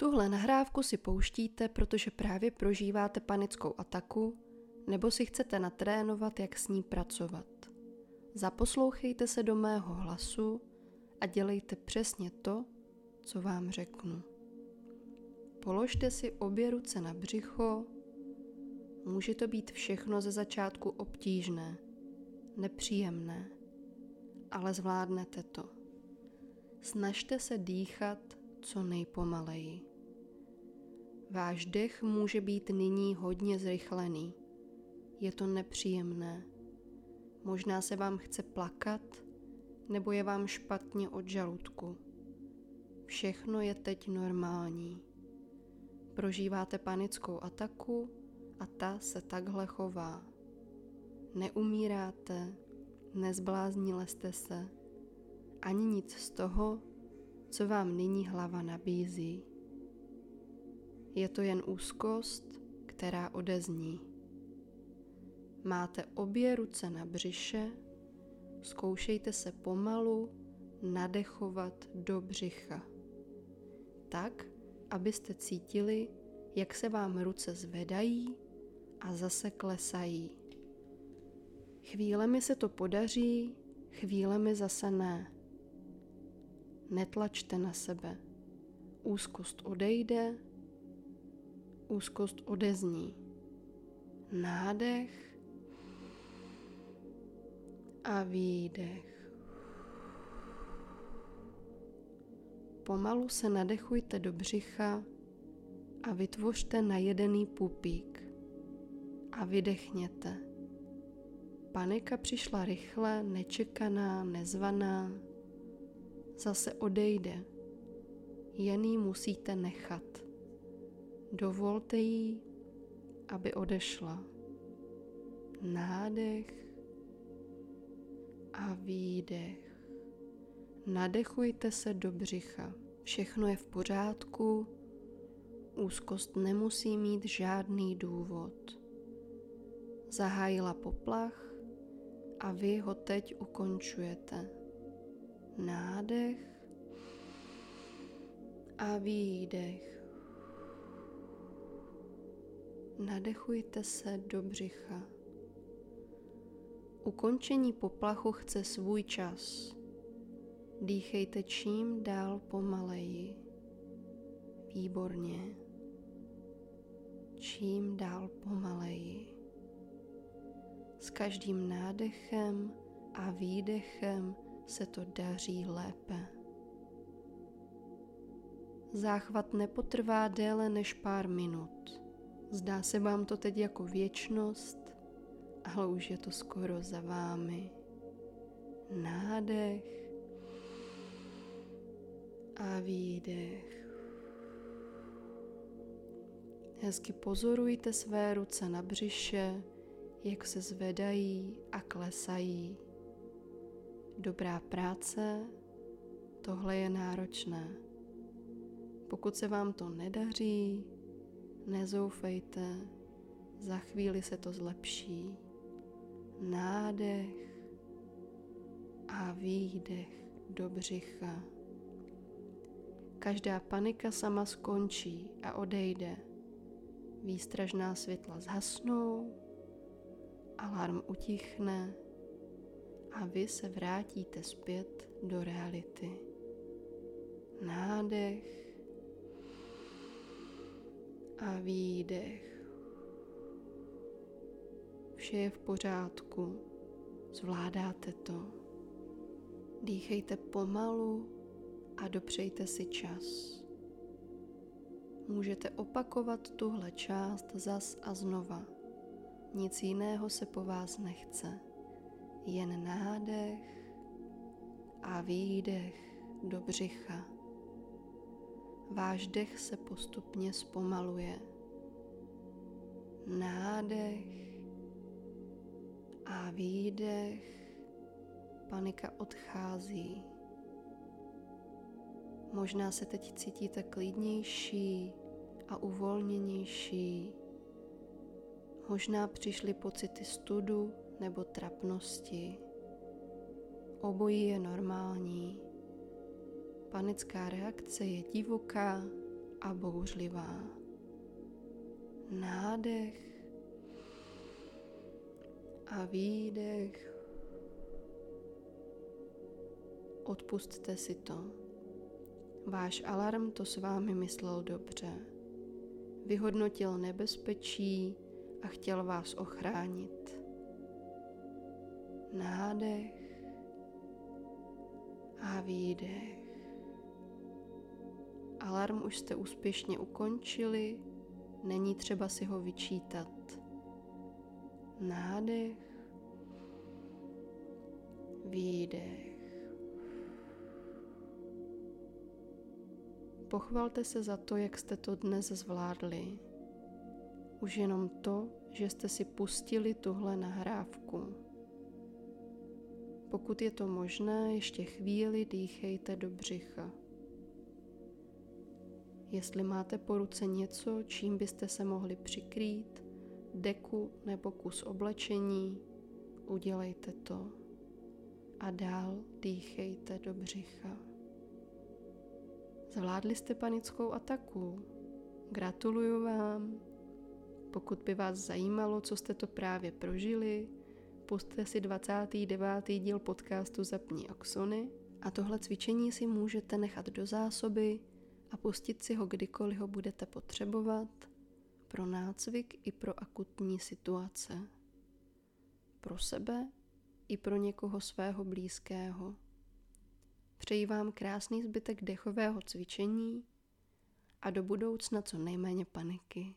Tuhle nahrávku si pouštíte, protože právě prožíváte panickou ataku nebo si chcete natrénovat, jak s ní pracovat. Zaposlouchejte se do mého hlasu a dělejte přesně to, co vám řeknu. Položte si obě ruce na břicho. Může to být všechno ze začátku obtížné, nepříjemné, ale zvládnete to. Snažte se dýchat co nejpomaleji. Váš dech může být nyní hodně zrychlený. Je to nepříjemné. Možná se vám chce plakat, nebo je vám špatně od žaludku. Všechno je teď normální. Prožíváte panickou ataku a ta se takhle chová. Neumíráte, nezbláznili jste se, ani nic z toho, co vám nyní hlava nabízí. Je to jen úzkost, která odezní. Máte obě ruce na břiše, zkoušejte se pomalu nadechovat do břicha. Tak, abyste cítili, jak se vám ruce zvedají a zase klesají. Chvílemi se to podaří, chvílemi zase ne. Netlačte na sebe. Úzkost odejde, úzkost odezní. Nádech a výdech. Pomalu se nadechujte do břicha a vytvořte najedený pupík a vydechněte. Panika přišla rychle, nečekaná, nezvaná. Zase odejde. Jen ji musíte nechat. Dovolte jí, aby odešla. Nádech a výdech. Nadechujte se do břicha. Všechno je v pořádku. Úzkost nemusí mít žádný důvod. Zahájila poplach a vy ho teď ukončujete. Nádech a výdech. Nadechujte se do břicha. Ukončení poplachu chce svůj čas. Dýchejte čím dál pomaleji. Výborně. Čím dál pomaleji. S každým nádechem a výdechem se to daří lépe. Záchvat nepotrvá déle než pár minut. Zdá se vám to teď jako věčnost, ale už je to skoro za vámi. Nádech a výdech. Hezky pozorujte své ruce na břiše, jak se zvedají a klesají. Dobrá práce, tohle je náročné. Pokud se vám to nedaří, nezoufejte, za chvíli se to zlepší nádech a výdech do břicha. Každá panika sama skončí a odejde. Výstražná světla zhasnou, alarm utichne a vy se vrátíte zpět do reality. Nádech a výdech. Vše je v pořádku, zvládáte to. Dýchejte pomalu a dopřejte si čas. Můžete opakovat tuhle část zas a znova. Nic jiného se po vás nechce. Jen nádech a výdech do břicha. Váš dech se postupně zpomaluje. Nádech a výdech panika odchází. Možná se teď cítíte klidnější a uvolněnější. Možná přišly pocity studu nebo trapnosti. Obojí je normální. Panická reakce je divoká a bouřlivá. Nádech a výdech. Odpustte si to. Váš alarm to s vámi myslel dobře. Vyhodnotil nebezpečí a chtěl vás ochránit. Nádech a výdech. Alarm už jste úspěšně ukončili, není třeba si ho vyčítat. Nádech, výdech. Pochvalte se za to, jak jste to dnes zvládli. Už jenom to, že jste si pustili tuhle nahrávku. Pokud je to možné, ještě chvíli dýchejte do břicha. Jestli máte po ruce něco, čím byste se mohli přikrýt, deku nebo kus oblečení, udělejte to a dál dýchejte do břicha. Zvládli jste panickou ataku. Gratuluju vám. Pokud by vás zajímalo, co jste to právě prožili, pustte si 29. díl podcastu Zapní oxony a tohle cvičení si můžete nechat do zásoby a pustit si ho kdykoliv ho budete potřebovat pro nácvik i pro akutní situace. Pro sebe i pro někoho svého blízkého. Přeji vám krásný zbytek dechového cvičení a do budoucna co nejméně paniky.